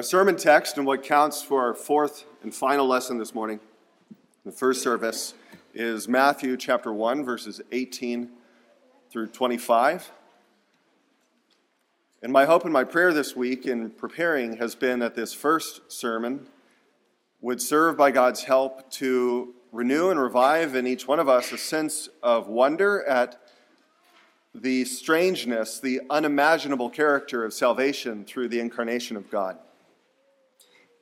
Our sermon text and what counts for our fourth and final lesson this morning, the first service, is Matthew chapter 1, verses 18 through 25. And my hope and my prayer this week in preparing has been that this first sermon would serve by God's help to renew and revive in each one of us a sense of wonder at the strangeness, the unimaginable character of salvation through the incarnation of God.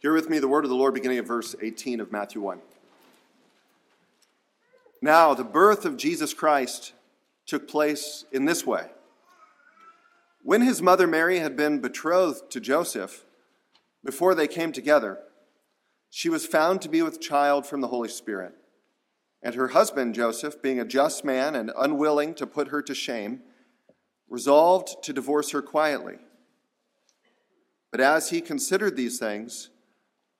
Hear with me the word of the Lord beginning at verse 18 of Matthew 1. Now, the birth of Jesus Christ took place in this way. When his mother Mary had been betrothed to Joseph, before they came together, she was found to be with child from the Holy Spirit. And her husband, Joseph, being a just man and unwilling to put her to shame, resolved to divorce her quietly. But as he considered these things,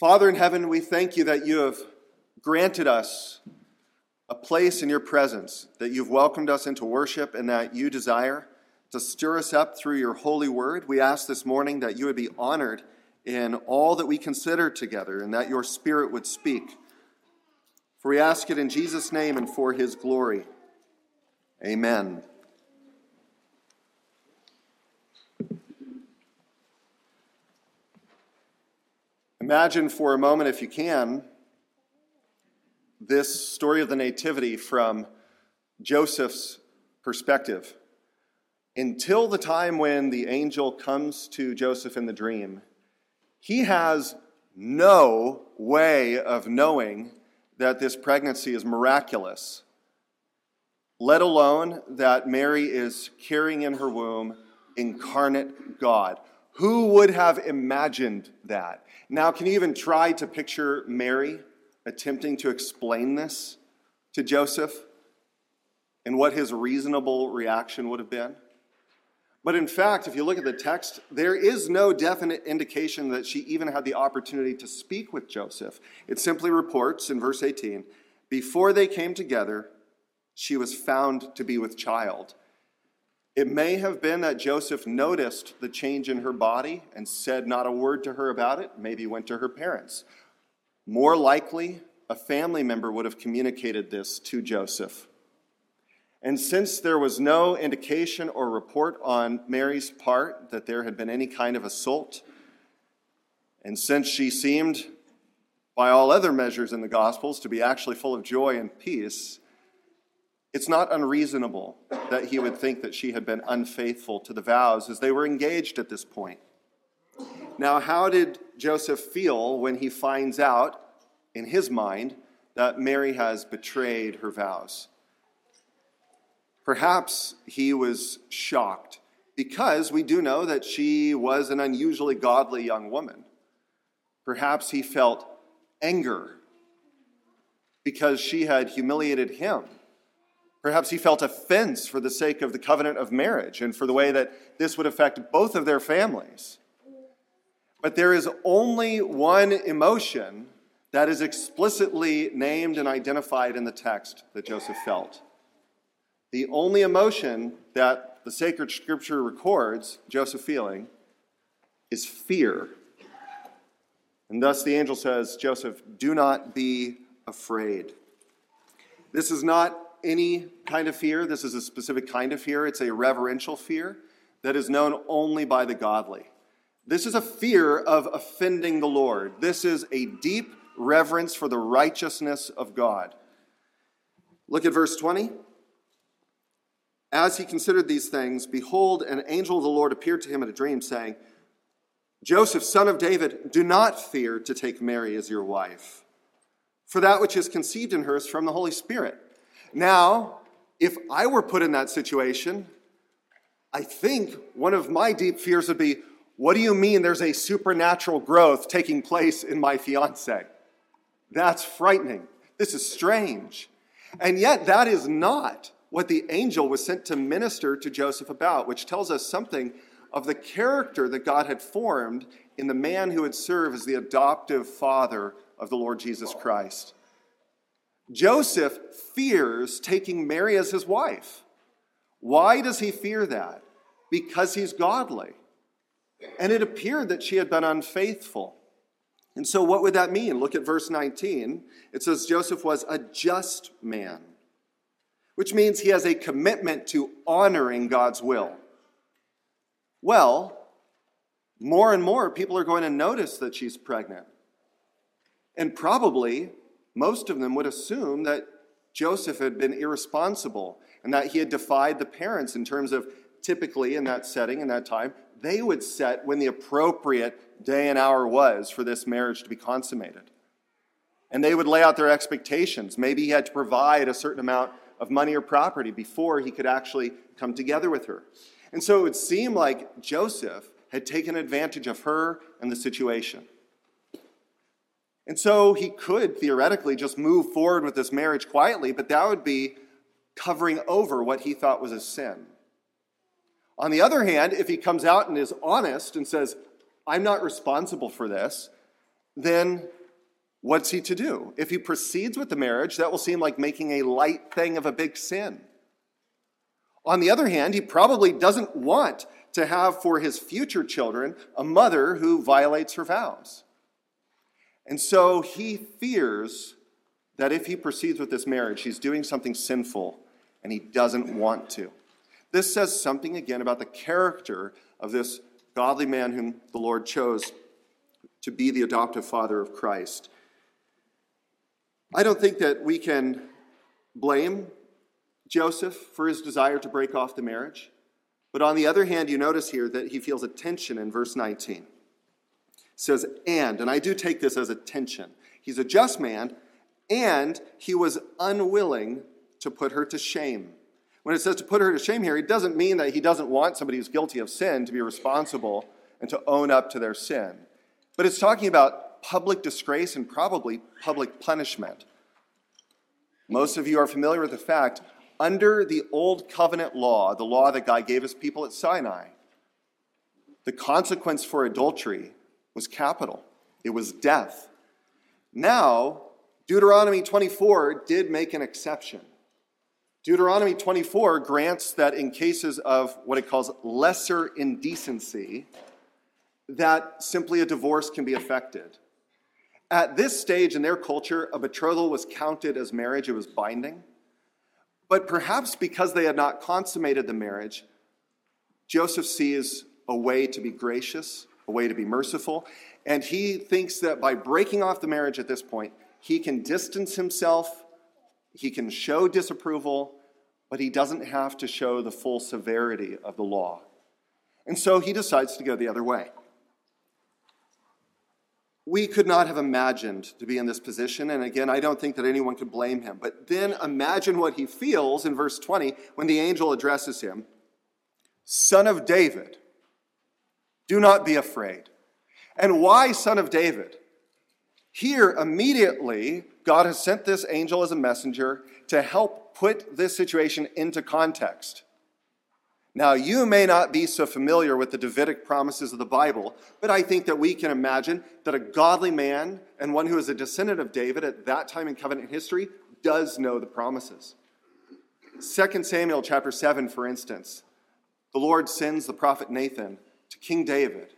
Father in heaven, we thank you that you have granted us a place in your presence, that you've welcomed us into worship, and that you desire to stir us up through your holy word. We ask this morning that you would be honored in all that we consider together, and that your spirit would speak. For we ask it in Jesus' name and for his glory. Amen. Imagine for a moment, if you can, this story of the Nativity from Joseph's perspective. Until the time when the angel comes to Joseph in the dream, he has no way of knowing that this pregnancy is miraculous, let alone that Mary is carrying in her womb incarnate God. Who would have imagined that? Now, can you even try to picture Mary attempting to explain this to Joseph and what his reasonable reaction would have been? But in fact, if you look at the text, there is no definite indication that she even had the opportunity to speak with Joseph. It simply reports in verse 18 before they came together, she was found to be with child. It may have been that Joseph noticed the change in her body and said not a word to her about it, maybe went to her parents. More likely, a family member would have communicated this to Joseph. And since there was no indication or report on Mary's part that there had been any kind of assault, and since she seemed, by all other measures in the Gospels, to be actually full of joy and peace, it's not unreasonable that he would think that she had been unfaithful to the vows as they were engaged at this point. Now, how did Joseph feel when he finds out, in his mind, that Mary has betrayed her vows? Perhaps he was shocked because we do know that she was an unusually godly young woman. Perhaps he felt anger because she had humiliated him Perhaps he felt offense for the sake of the covenant of marriage and for the way that this would affect both of their families. But there is only one emotion that is explicitly named and identified in the text that Joseph felt. The only emotion that the sacred scripture records Joseph feeling is fear. And thus the angel says, Joseph, do not be afraid. This is not any kind of fear. This is a specific kind of fear. It's a reverential fear that is known only by the godly. This is a fear of offending the Lord. This is a deep reverence for the righteousness of God. Look at verse 20. As he considered these things, behold, an angel of the Lord appeared to him in a dream, saying, Joseph, son of David, do not fear to take Mary as your wife, for that which is conceived in her is from the Holy Spirit. Now, if I were put in that situation, I think one of my deep fears would be what do you mean there's a supernatural growth taking place in my fiance? That's frightening. This is strange. And yet, that is not what the angel was sent to minister to Joseph about, which tells us something of the character that God had formed in the man who would serve as the adoptive father of the Lord Jesus Christ. Joseph fears taking Mary as his wife. Why does he fear that? Because he's godly. And it appeared that she had been unfaithful. And so, what would that mean? Look at verse 19. It says Joseph was a just man, which means he has a commitment to honoring God's will. Well, more and more people are going to notice that she's pregnant. And probably most of them would assume that Joseph had been irresponsible and that he had defied the parents in terms of typically in that setting, in that time, they would set when the appropriate day and hour was for this marriage to be consummated. And they would lay out their expectations. Maybe he had to provide a certain amount of money or property before he could actually come together with her. And so it would seem like Joseph had taken advantage of her and the situation. And so he could theoretically just move forward with this marriage quietly, but that would be covering over what he thought was a sin. On the other hand, if he comes out and is honest and says, I'm not responsible for this, then what's he to do? If he proceeds with the marriage, that will seem like making a light thing of a big sin. On the other hand, he probably doesn't want to have for his future children a mother who violates her vows. And so he fears that if he proceeds with this marriage, he's doing something sinful and he doesn't want to. This says something again about the character of this godly man whom the Lord chose to be the adoptive father of Christ. I don't think that we can blame Joseph for his desire to break off the marriage. But on the other hand, you notice here that he feels a tension in verse 19. Says, and, and I do take this as a tension. He's a just man, and he was unwilling to put her to shame. When it says to put her to shame here, it doesn't mean that he doesn't want somebody who's guilty of sin to be responsible and to own up to their sin. But it's talking about public disgrace and probably public punishment. Most of you are familiar with the fact under the old covenant law, the law that God gave his people at Sinai, the consequence for adultery was capital, it was death. Now, Deuteronomy 24 did make an exception. Deuteronomy 24 grants that in cases of what it calls lesser indecency, that simply a divorce can be effected. At this stage in their culture, a betrothal was counted as marriage, it was binding. But perhaps because they had not consummated the marriage, Joseph sees a way to be gracious, a way to be merciful, and he thinks that by breaking off the marriage at this point, he can distance himself he can show disapproval, but he doesn't have to show the full severity of the law. And so he decides to go the other way. We could not have imagined to be in this position, and again, I don't think that anyone could blame him. But then imagine what he feels in verse 20 when the angel addresses him Son of David, do not be afraid. And why Son of David? Here, immediately, God has sent this angel as a messenger to help put this situation into context. Now, you may not be so familiar with the Davidic promises of the Bible, but I think that we can imagine that a godly man and one who is a descendant of David at that time in covenant history does know the promises. 2 Samuel chapter 7, for instance, the Lord sends the prophet Nathan to King David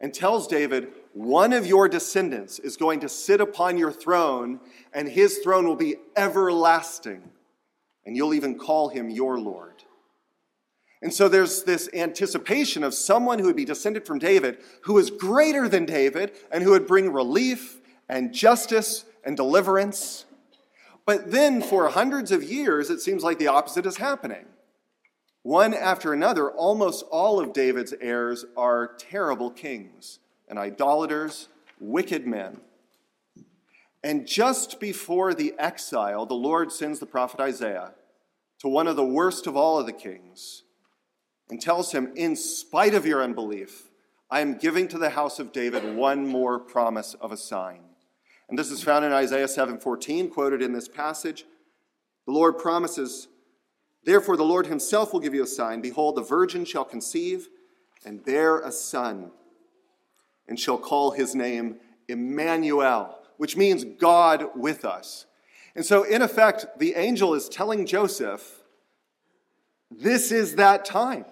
and tells David, One of your descendants is going to sit upon your throne, and his throne will be everlasting, and you'll even call him your Lord. And so there's this anticipation of someone who would be descended from David who is greater than David and who would bring relief and justice and deliverance. But then for hundreds of years, it seems like the opposite is happening. One after another, almost all of David's heirs are terrible kings and idolaters, wicked men. And just before the exile, the Lord sends the prophet Isaiah to one of the worst of all of the kings and tells him, In spite of your unbelief, I am giving to the house of David one more promise of a sign. And this is found in Isaiah 7:14, quoted in this passage. The Lord promises, Therefore the Lord himself will give you a sign. Behold, the virgin shall conceive and bear a son, and shall call his name Immanuel, which means God with us. And so, in effect, the angel is telling Joseph, this is that time.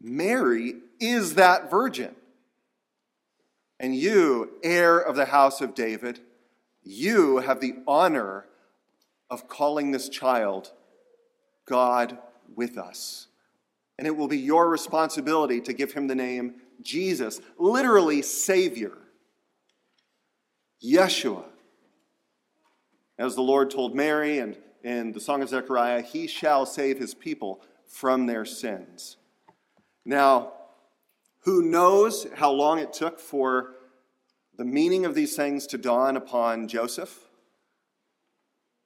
Mary is that virgin. And you, heir of the house of David, you have the honor of calling this child God with us. And it will be your responsibility to give him the name Jesus, literally Savior, Yeshua. As the Lord told Mary and in the Song of Zechariah, he shall save his people from their sins. Now, who knows how long it took for the meaning of these things to dawn upon Joseph?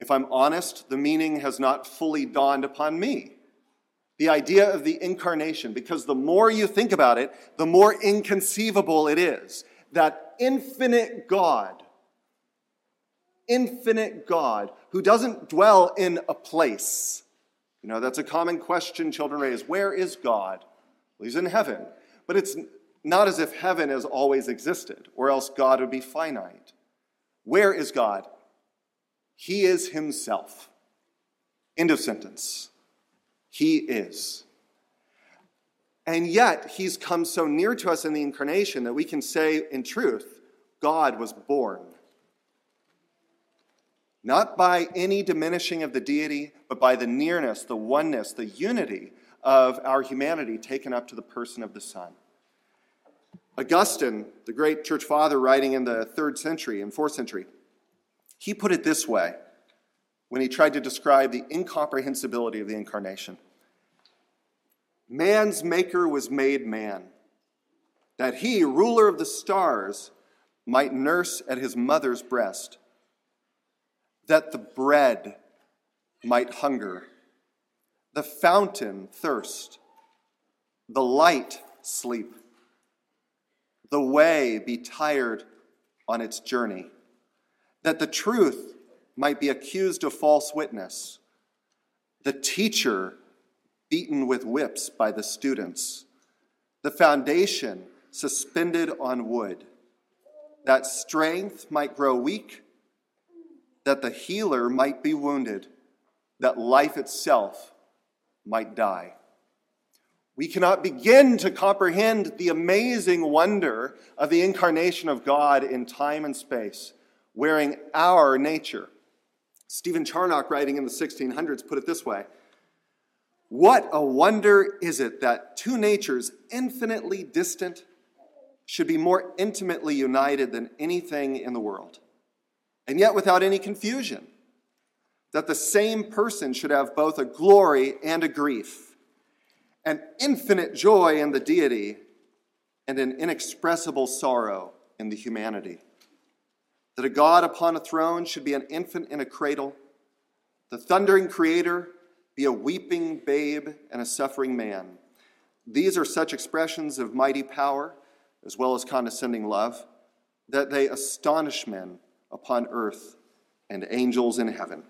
If I'm honest, the meaning has not fully dawned upon me. The idea of the incarnation, because the more you think about it, the more inconceivable it is. That infinite God, infinite God, who doesn't dwell in a place. You know, that's a common question children raise. Where is God? Well, he's in heaven. But it's not as if heaven has always existed, or else God would be finite. Where is God? He is Himself. End of sentence. He is. And yet, He's come so near to us in the incarnation that we can say, in truth, God was born. Not by any diminishing of the deity, but by the nearness, the oneness, the unity of our humanity taken up to the person of the Son. Augustine, the great church father writing in the third century and fourth century, he put it this way when he tried to describe the incomprehensibility of the incarnation. Man's maker was made man, that he, ruler of the stars, might nurse at his mother's breast, that the bread might hunger the fountain thirst, the light sleep, the way be tired on its journey, that the truth might be accused of false witness, the teacher beaten with whips by the students, the foundation suspended on wood, that strength might grow weak, that the healer might be wounded, that life itself might die. We cannot begin to comprehend the amazing wonder of the incarnation of God in time and space, wearing our nature. Stephen Charnock, writing in the 1600s, put it this way What a wonder is it that two natures infinitely distant should be more intimately united than anything in the world, and yet without any confusion that the same person should have both a glory and a grief, an infinite joy in the deity, and an inexpressible sorrow in the humanity. That a God upon a throne should be an infant in a cradle, the thundering creator be a weeping babe and a suffering man. These are such expressions of mighty power as well as condescending love that they astonish men upon earth and angels in heaven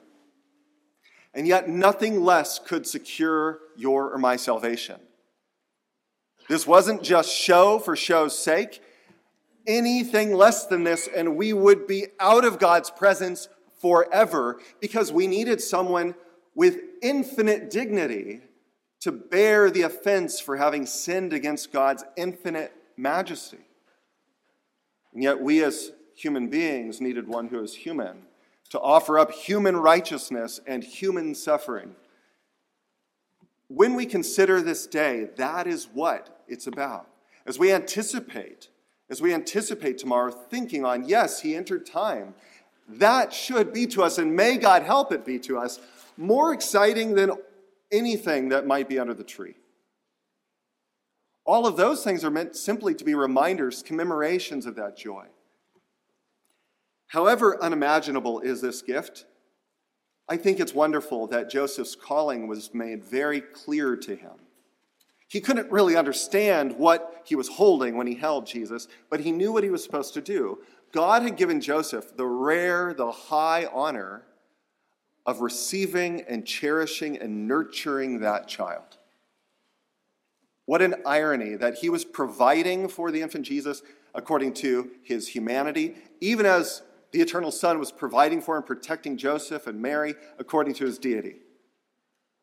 and yet nothing less could secure your or my salvation. This wasn't just show for show's sake. Anything less than this, and we would be out of God's presence forever because we needed someone with infinite dignity to bear the offense for having sinned against God's infinite majesty. And yet, we as human beings needed one who is human to offer up human righteousness and human suffering. when we consider this day, that is what it's about. As we anticipate, as we anticipate tomorrow, thinking on, yes, he entered time, that should be to us, and may God help it be to us, more exciting than anything that might be under the tree. All of those things are meant simply to be reminders, commemorations of that joy. However unimaginable is this gift, I think it's wonderful that Joseph's calling was made very clear to him. He couldn't really understand what he was holding when he held Jesus, but he knew what he was supposed to do. God had given Joseph the rare, the high honor of receiving and cherishing and nurturing that child. What an irony that he was providing for the infant Jesus according to his humanity, even as the eternal Son was providing for and protecting Joseph and Mary according to his deity.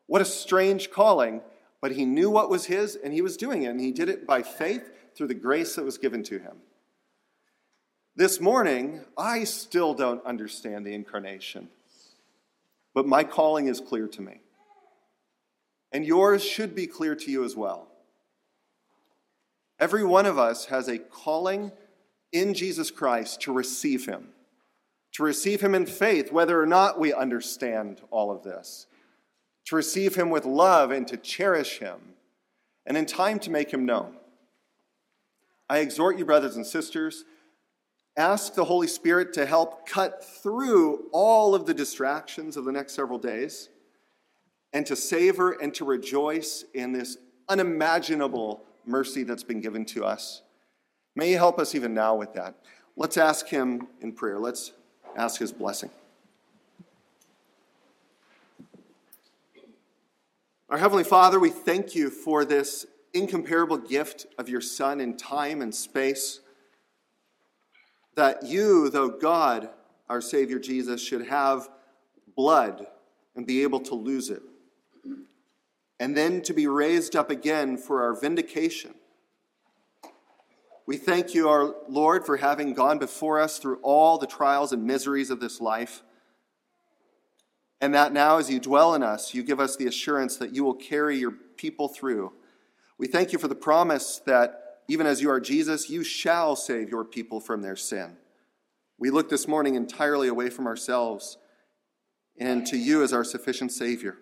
What a strange calling, but he knew what was his and he was doing it, and he did it by faith through the grace that was given to him. This morning, I still don't understand the incarnation, but my calling is clear to me. And yours should be clear to you as well. Every one of us has a calling in Jesus Christ to receive him to receive him in faith, whether or not we understand all of this, to receive him with love and to cherish him, and in time to make him known. I exhort you, brothers and sisters, ask the Holy Spirit to help cut through all of the distractions of the next several days and to savor and to rejoice in this unimaginable mercy that's been given to us. May He help us even now with that. Let's ask Him in prayer. Let's ask his blessing. Our Heavenly Father, we thank you for this incomparable gift of your Son in time and space. That you, though God, our Savior Jesus, should have blood and be able to lose it. And then to be raised up again for our vindication we thank you, our Lord, for having gone before us through all the trials and miseries of this life. And that now, as you dwell in us, you give us the assurance that you will carry your people through. We thank you for the promise that even as you are Jesus, you shall save your people from their sin. We look this morning entirely away from ourselves and to you as our sufficient Savior.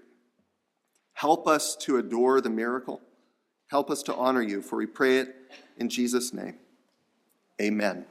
Help us to adore the miracle. Help us to honor you, for we pray it in Jesus' name, amen.